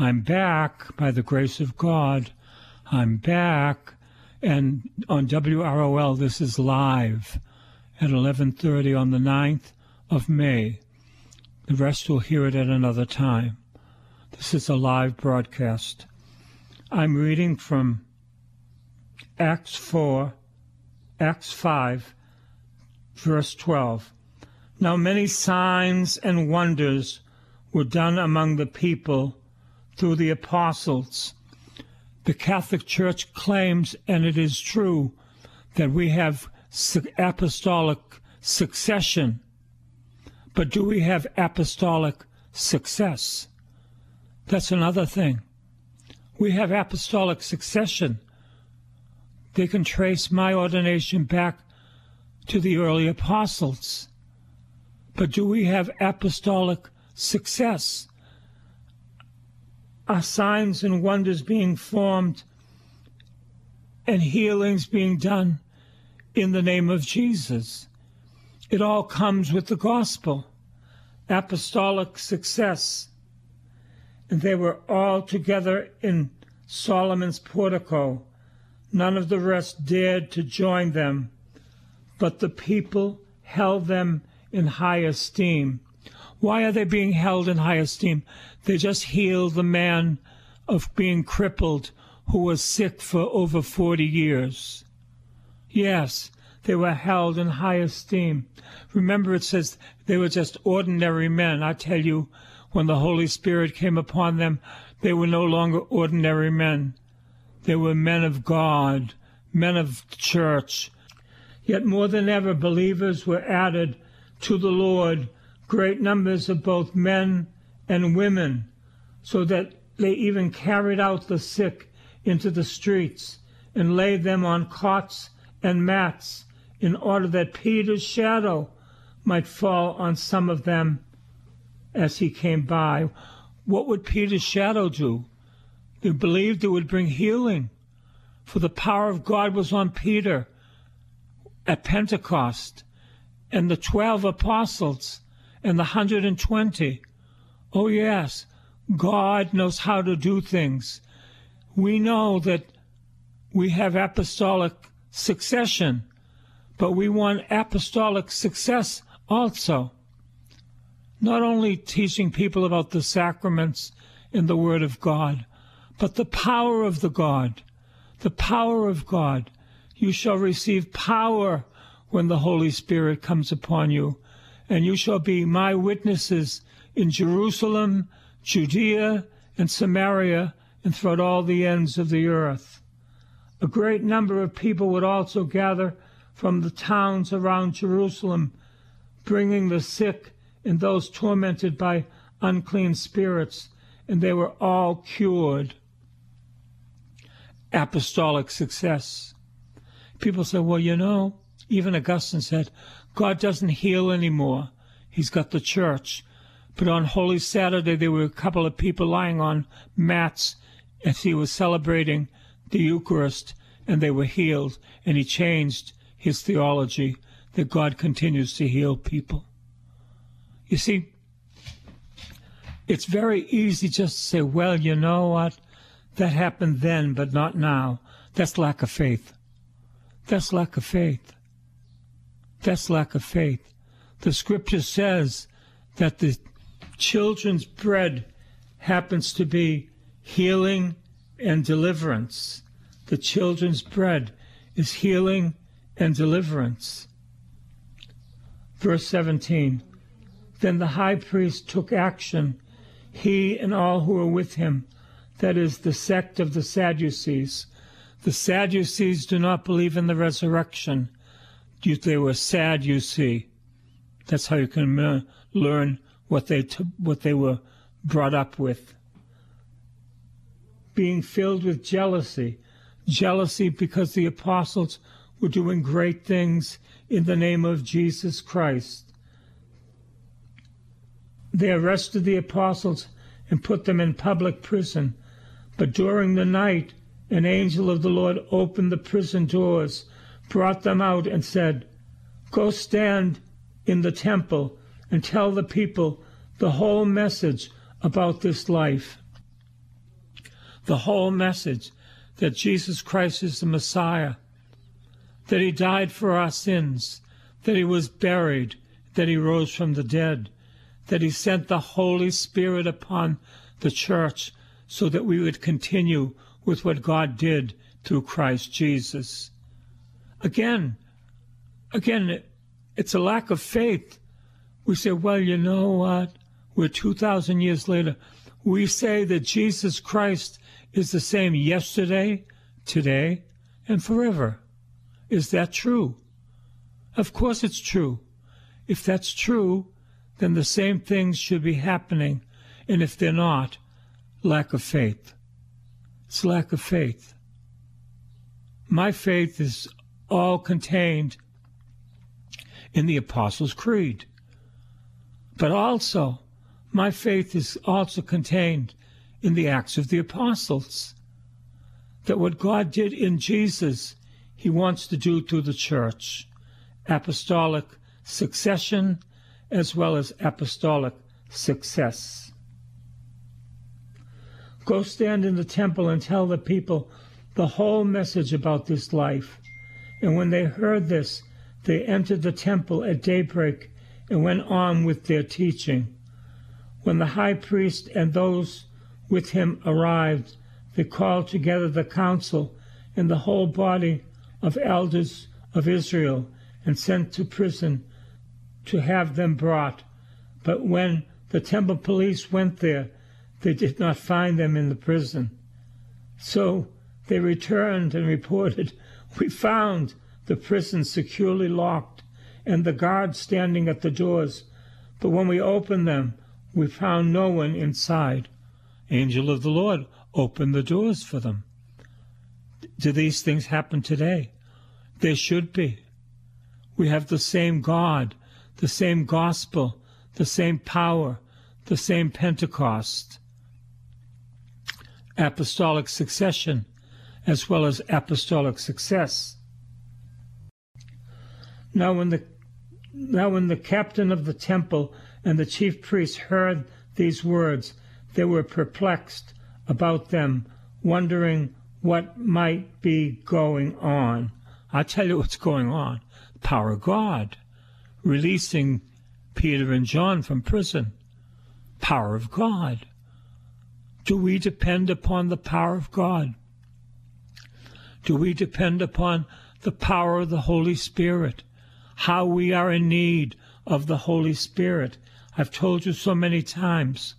I'm back by the grace of God. I'm back, and on WROL, this is live at 11:30 on the 9th of May. The rest will hear it at another time. This is a live broadcast. I'm reading from Acts 4, Acts 5, verse 12. Now many signs and wonders were done among the people through the apostles. The Catholic Church claims, and it is true, that we have apostolic succession. But do we have apostolic success? That's another thing. We have apostolic succession. They can trace my ordination back to the early apostles. But do we have apostolic success? Are signs and wonders being formed and healings being done in the name of Jesus. It all comes with the gospel, apostolic success. And they were all together in Solomon's portico. None of the rest dared to join them, but the people held them in high esteem. Why are they being held in high esteem? They just healed the man of being crippled who was sick for over 40 years. Yes, they were held in high esteem. Remember, it says they were just ordinary men. I tell you, when the Holy Spirit came upon them, they were no longer ordinary men. They were men of God, men of the church. Yet more than ever, believers were added to the Lord great numbers of both men and women, so that they even carried out the sick into the streets and laid them on cots and mats in order that Peter's shadow might fall on some of them as he came by. What would Peter's shadow do? They believed it would bring healing, for the power of God was on Peter at Pentecost and the 12 apostles and the 120. Oh, yes, God knows how to do things. We know that we have apostolic succession, but we want apostolic success also. Not only teaching people about the sacraments in the Word of God, but the power of the God. The power of God. You shall receive power when the Holy Spirit comes upon you and you shall be my witnesses in Jerusalem, Judea, and Samaria, and throughout all the ends of the earth. A great number of people would also gather from the towns around Jerusalem, bringing the sick and those tormented by unclean spirits, and they were all cured. Apostolic success. People say, well, you know, even Augustine said, God doesn't heal anymore. He's got the church. But on Holy Saturday, there were a couple of people lying on mats as he was celebrating the Eucharist, and they were healed. And he changed his theology that God continues to heal people. You see, it's very easy just to say, well, you know what? That happened then, but not now. That's lack of faith. That's lack of faith. That's lack of faith. The scripture says that the children's bread happens to be healing and deliverance. The children's bread is healing and deliverance. Verse 17 Then the high priest took action, he and all who were with him, that is, the sect of the Sadducees. The Sadducees do not believe in the resurrection they were sad, you see. That's how you can learn what they, t- what they were brought up with. being filled with jealousy. Jealousy because the apostles were doing great things in the name of Jesus Christ. They arrested the apostles and put them in public prison. But during the night, an angel of the Lord opened the prison doors, brought them out, and said, Go stand in the temple and tell the people the whole message about this life. The whole message that Jesus Christ is the Messiah, that he died for our sins, that he was buried, that he rose from the dead, that he sent the Holy Spirit upon the church so that we would continue with what God did through Christ Jesus. Again, again, it's a lack of faith. We say, well, you know what? We're 2,000 years later. We say that Jesus Christ is the same yesterday, today, and forever. Is that true? Of course it's true. If that's true, then the same things should be happening. And if they're not, lack of faith. It's lack of faith. My faith is all contained in the Apostles' Creed. But also, my faith is also contained in the Acts of the Apostles. That what God did in Jesus, He wants to do through the church. Apostolic succession as well as apostolic success. Go stand in the temple and tell the people the whole message about this life. And when they heard this, they entered the temple at daybreak and went on with their teaching. When the high priest and those with him arrived, they called together the council and the whole body of elders of Israel and sent to prison to have them brought. But when the temple police went there, they did not find them in the prison. So they returned and reported, We found the prison securely locked and the guards standing at the doors. But when we opened them, we found no one inside. Angel of the Lord opened the doors for them. Do these things happen today? They should be. We have the same God the same gospel, the same power, the same Pentecost. Apostolic succession as well as apostolic success. Now when the now when the captain of the temple and the chief priests heard these words, they were perplexed about them, wondering what might be going on. I'll tell you what's going on. Power of God releasing Peter and John from prison. Power of God. Do we depend upon the power of God? Do we depend upon the power of the Holy Spirit? How we are in need of the Holy Spirit. I've told you so many times.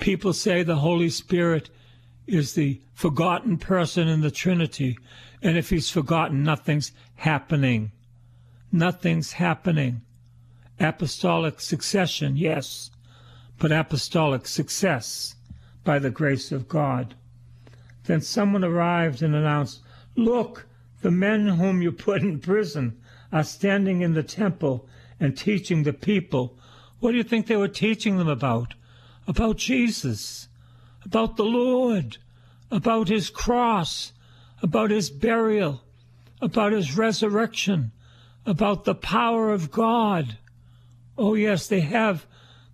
People say the Holy Spirit is the forgotten person in the Trinity, and if he's forgotten, nothing's happening nothing's happening. Apostolic succession, yes, but apostolic success by the grace of God. Then someone arrived and announced, Look, the men whom you put in prison are standing in the temple and teaching the people. What do you think they were teaching them about? About Jesus, about the Lord, about his cross, about his burial, about his resurrection, about the power of God. Oh, yes, they have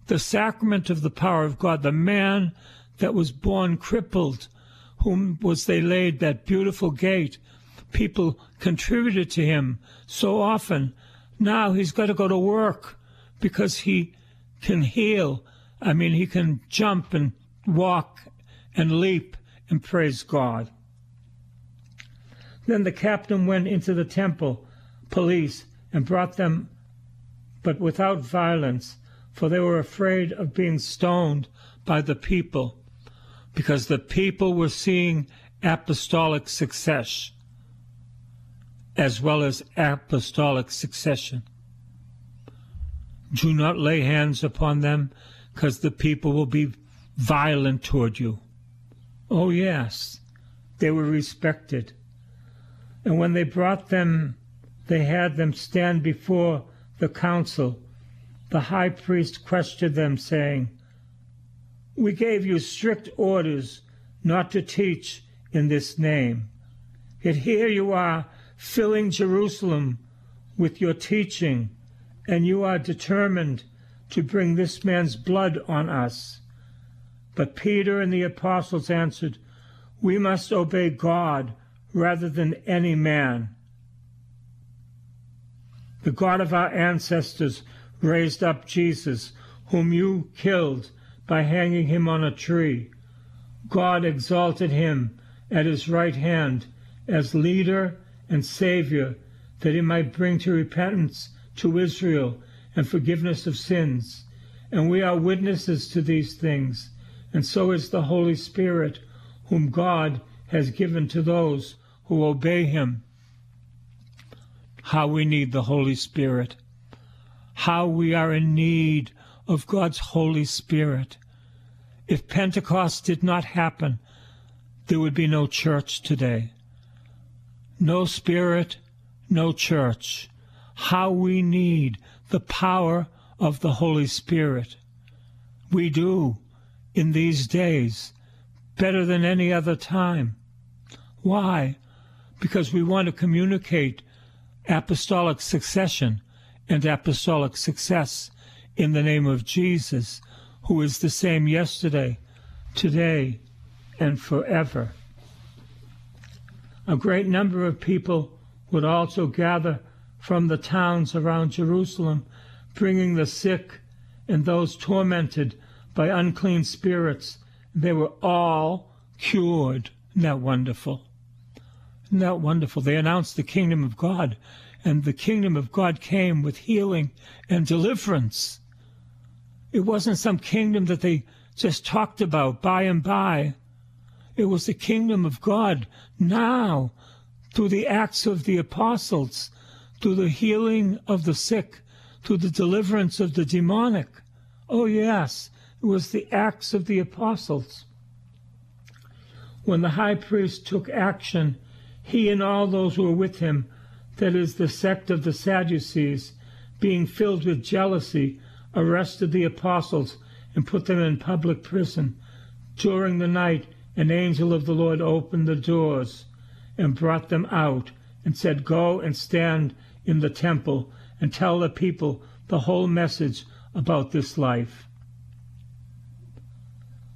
the sacrament of the power of God, the man that was born crippled, whom was they laid that beautiful gate. People contributed to him so often. Now he's got to go to work because he can heal. I mean, he can jump and walk and leap and praise God. Then the captain went into the temple police and brought them, but without violence, for they were afraid of being stoned by the people, because the people were seeing apostolic success as well as apostolic succession. Do not lay hands upon them, because the people will be violent toward you. Oh, yes, they were respected. And when they brought them, they had them stand before the council. The high priest questioned them, saying, We gave you strict orders not to teach in this name. Yet here you are filling Jerusalem with your teaching, and you are determined to bring this man's blood on us. But Peter and the apostles answered, We must obey God rather than any man. The God of our ancestors raised up Jesus, whom you killed by hanging him on a tree. God exalted him at his right hand as leader and Savior, that he might bring to repentance to Israel and forgiveness of sins. And we are witnesses to these things, and so is the Holy Spirit, whom God has given to those who obey him. How we need the Holy Spirit. How we are in need of God's Holy Spirit. If Pentecost did not happen, there would be no church today. No Spirit, no church. How we need the power of the Holy Spirit. We do in these days better than any other time. Why? Because we want to communicate apostolic succession and apostolic success in the name of Jesus, who is the same yesterday, today, and forever. A great number of people would also gather from the towns around Jerusalem, bringing the sick and those tormented by unclean spirits. They were all cured. Isn't that wonderful? Isn't that wonderful? They announced the kingdom of God, and the kingdom of God came with healing and deliverance. It wasn't some kingdom that they just talked about by and by. It was the kingdom of God now through the acts of the apostles, through the healing of the sick, through the deliverance of the demonic. Oh, yes, it was the acts of the apostles. When the high priest took action, he and all those who were with him, that is, the sect of the Sadducees, being filled with jealousy, arrested the apostles and put them in public prison. During the night, an angel of the Lord opened the doors and brought them out and said, Go and stand in the temple and tell the people the whole message about this life.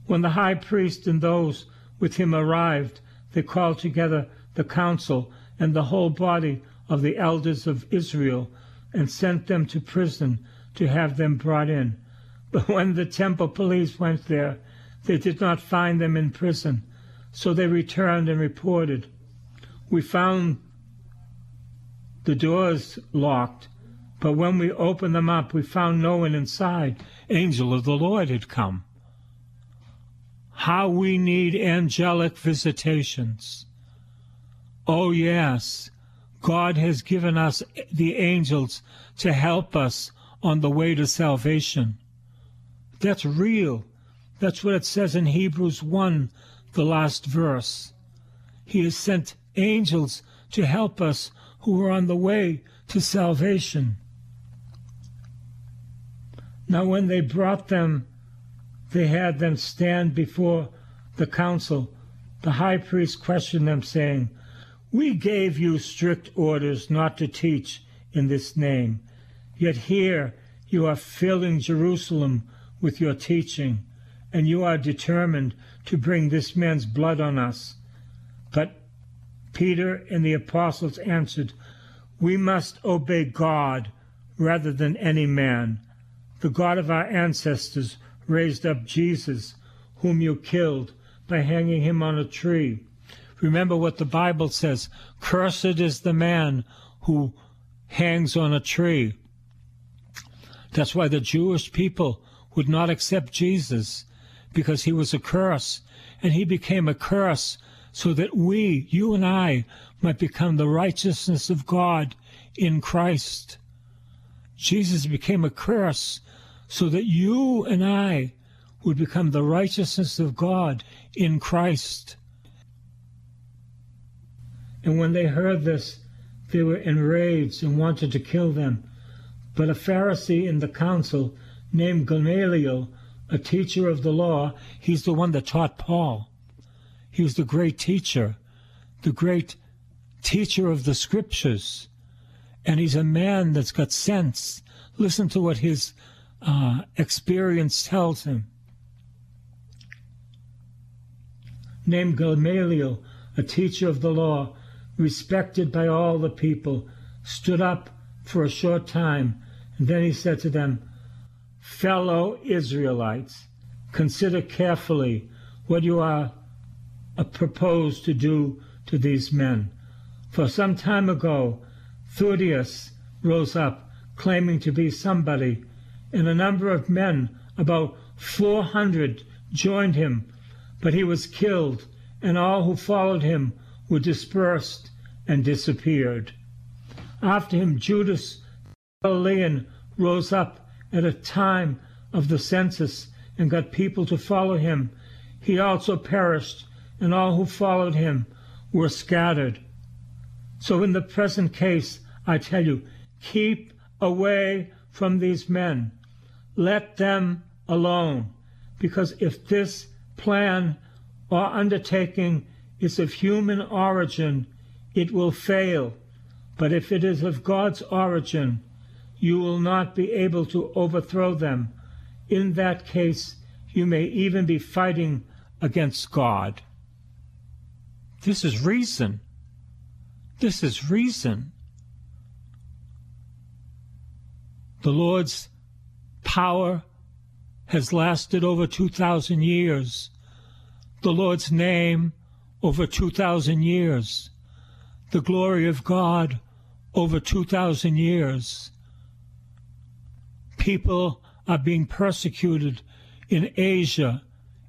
When the high priest and those with him arrived, they called together the council and the whole body of the elders of Israel and sent them to prison to have them brought in. But when the temple police went there, they did not find them in prison, so they returned and reported. We found the doors locked, but when we opened them up, we found no one inside. Angel of the Lord had come. How we need angelic visitations. Oh, yes, God has given us the angels to help us on the way to salvation. That's real. That's what it says in Hebrews 1, the last verse. He has sent angels to help us who are on the way to salvation. Now, when they brought them, they had them stand before the council. The high priest questioned them, saying, We gave you strict orders not to teach in this name, yet here you are filling Jerusalem with your teaching and you are determined to bring this man's blood on us. But Peter and the apostles answered, We must obey God rather than any man. The God of our ancestors raised up Jesus, whom you killed by hanging him on a tree. Remember what the Bible says Cursed is the man who hangs on a tree. That's why the Jewish people would not accept Jesus because he was a curse. And he became a curse so that we, you and I, might become the righteousness of God in Christ. Jesus became a curse so that you and I would become the righteousness of God in Christ. And when they heard this, they were enraged and wanted to kill them. But a Pharisee in the council named Gamaliel, a teacher of the law, he's the one that taught Paul. He was the great teacher, the great teacher of the scriptures. And he's a man that's got sense. Listen to what his uh, experience tells him. Named Gamaliel, a teacher of the law, respected by all the people, stood up for a short time, and then he said to them, Fellow Israelites, consider carefully what you are uh, proposed to do to these men. For some time ago, Theudius rose up, claiming to be somebody, and a number of men, about 400, joined him, but he was killed, and all who followed him were dispersed and disappeared. After him, Judas Galilean rose up at a time of the census and got people to follow him. He also perished, and all who followed him were scattered. So, in the present case, I tell you, keep away from these men. Let them alone. Because if this plan or undertaking is of human origin, it will fail. But if it is of God's origin, you will not be able to overthrow them. In that case, you may even be fighting against God. This is reason. This is reason. The Lord's power has lasted over 2,000 years the Lord's name over 2,000 years, the glory of God over 2,000 years. People are being persecuted in Asia,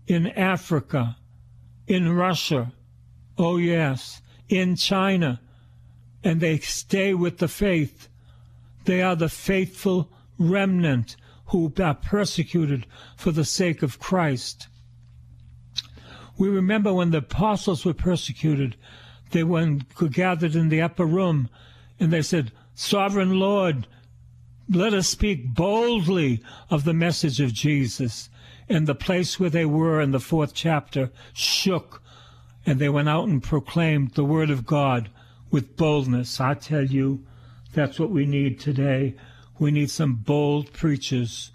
in Africa, in Russia, oh yes, in China, and they stay with the faith. They are the faithful remnant who are persecuted for the sake of Christ. We remember when the apostles were persecuted, they were gathered in the upper room and they said, Sovereign Lord, let us speak boldly of the message of Jesus. And the place where they were in the fourth chapter shook, and they went out and proclaimed the word of God with boldness. I tell you, that's what we need today. We need some bold preachers,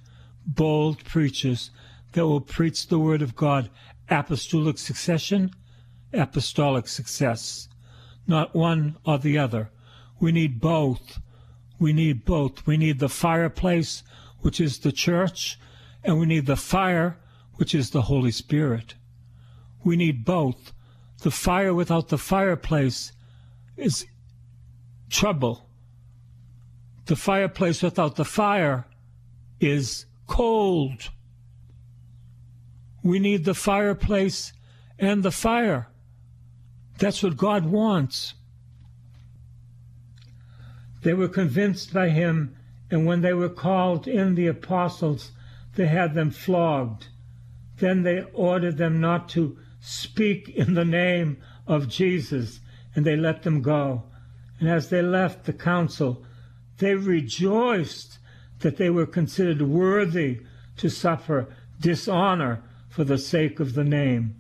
bold preachers that will preach the word of God apostolic succession, apostolic success. Not one or the other. We need both. We need both. We need the fireplace, which is the church, and we need the fire, which is the Holy Spirit. We need both. The fire without the fireplace is trouble. The fireplace without the fire is cold. We need the fireplace and the fire. That's what God wants. They were convinced by him, and when they were called in the apostles, they had them flogged. Then they ordered them not to speak in the name of Jesus, and they let them go. And as they left the council, they rejoiced that they were considered worthy to suffer dishonor for the sake of the name.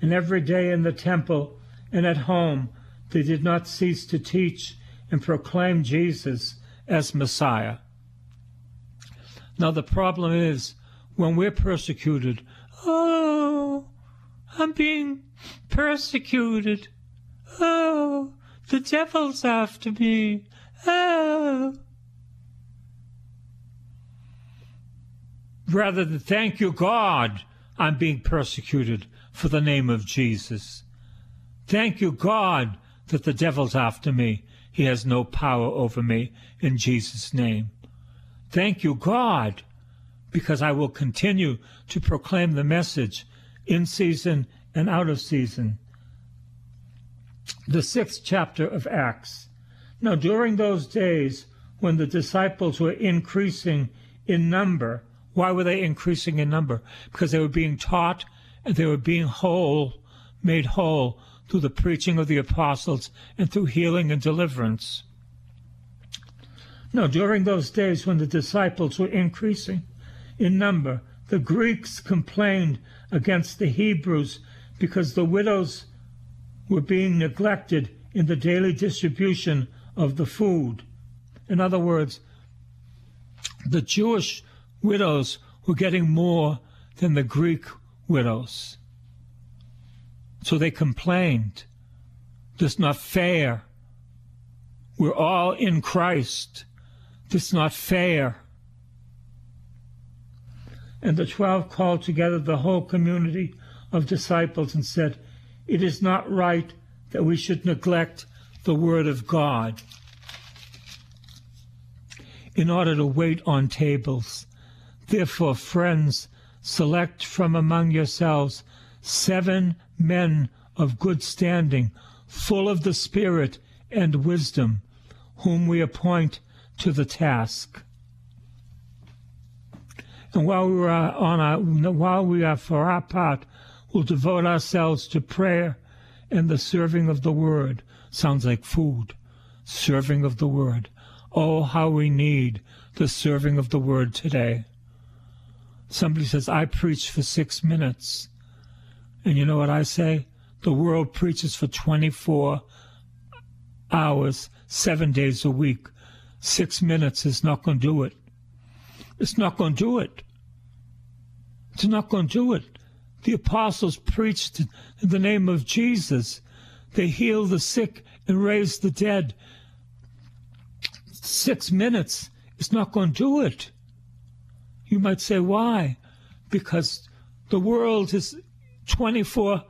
And every day in the temple and at home, they did not cease to teach and proclaim Jesus as Messiah. Now, the problem is when we're persecuted, oh, I'm being persecuted. Oh, the devil's after me. Oh. Rather than thank you, God, I'm being persecuted for the name of Jesus. Thank you, God, that the devil's after me. He has no power over me in Jesus' name. Thank you, God, because I will continue to proclaim the message in season and out of season. The sixth chapter of Acts. Now, during those days when the disciples were increasing in number, Why were they increasing in number? Because they were being taught and they were being whole, made whole through the preaching of the apostles and through healing and deliverance. Now, during those days when the disciples were increasing in number, the Greeks complained against the Hebrews because the widows were being neglected in the daily distribution of the food. In other words, the Jewish widows were getting more than the Greek widows. So they complained. This is not fair. We're all in Christ. This is not fair. And the twelve called together the whole community of disciples and said, It is not right that we should neglect the word of God in order to wait on tables. Therefore, friends, select from among yourselves seven men of good standing, full of the Spirit and wisdom, whom we appoint to the task. And while we are on our, while we are for our part, we'll devote ourselves to prayer and the serving of the word. Sounds like food. Serving of the word. Oh, how we need the serving of the word today. Somebody says, I preach for six minutes. And you know what I say? The world preaches for 24 hours, seven days a week. Six minutes is not going to do it. It's not going to do it. It's not going to do it. The apostles preached in the name of Jesus. They healed the sick and raised the dead. Six minutes is not going to do it. You might say, why? Because the world is 24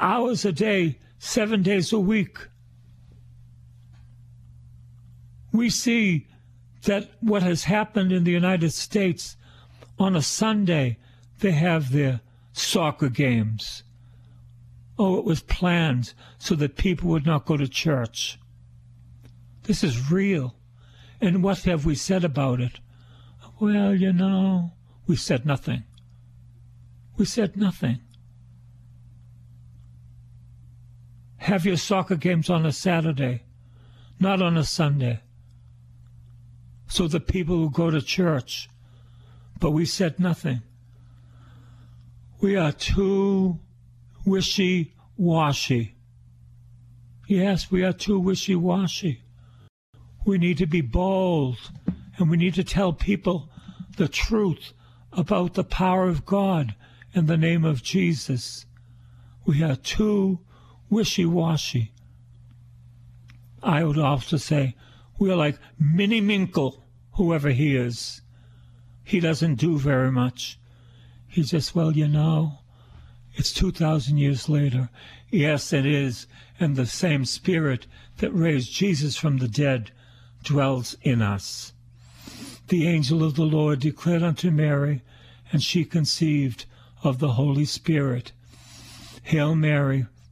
hours a day, seven days a week. We see that what has happened in the United States on a Sunday, they have their soccer games. Oh, it was planned so that people would not go to church. This is real. And what have we said about it? Well, you know, we said nothing. We said nothing. Have your soccer games on a Saturday, not on a Sunday, so the people will go to church. But we said nothing. We are too wishy washy. Yes, we are too wishy washy. We need to be bold and we need to tell people the truth about the power of God in the name of Jesus. We are too wishy washy. I would also say we are like Minnie Minkle, whoever he is. He doesn't do very much. He just, well, you know, it's 2,000 years later. Yes, it is. And the same Spirit that raised Jesus from the dead dwells in us. The angel of the Lord declared unto Mary, and she conceived of the Holy Spirit. Hail Mary,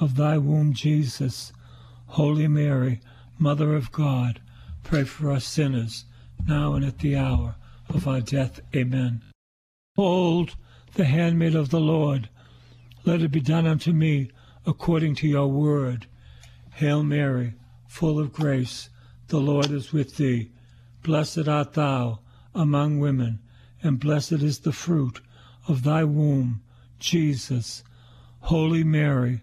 of thy womb, Jesus. Holy Mary, Mother of God, pray for us sinners, now and at the hour of our death. Amen. Hold the handmaid of the Lord, let it be done unto me according to your word. Hail Mary, full of grace, the Lord is with thee. Blessed art thou among women, and blessed is the fruit of thy womb, Jesus. Holy Mary,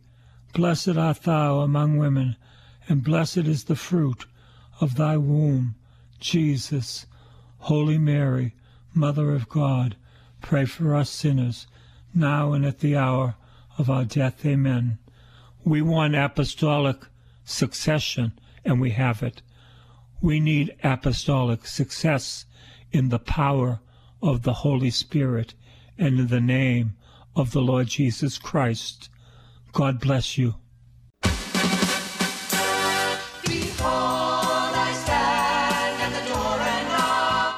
Blessed art thou among women, and blessed is the fruit of thy womb, Jesus. Holy Mary, Mother of God, pray for us sinners, now and at the hour of our death. Amen. We want apostolic succession, and we have it. We need apostolic success in the power of the Holy Spirit and in the name of the Lord Jesus Christ. God bless you.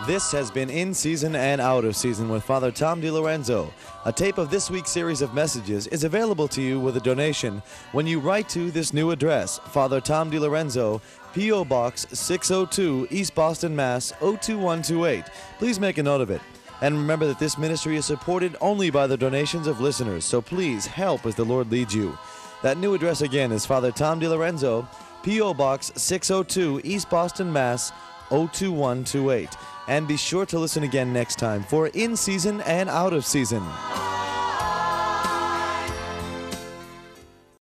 This has been In Season and Out of Season with Father Tom DiLorenzo. A tape of this week's series of messages is available to you with a donation when you write to this new address Father Tom DiLorenzo, P.O. Box 602, East Boston, Mass. 02128. Please make a note of it. And remember that this ministry is supported only by the donations of listeners, so please help as the Lord leads you. That new address again is Father Tom DiLorenzo, P.O. Box 602, East Boston, Mass. 02128. And be sure to listen again next time for In Season and Out of Season.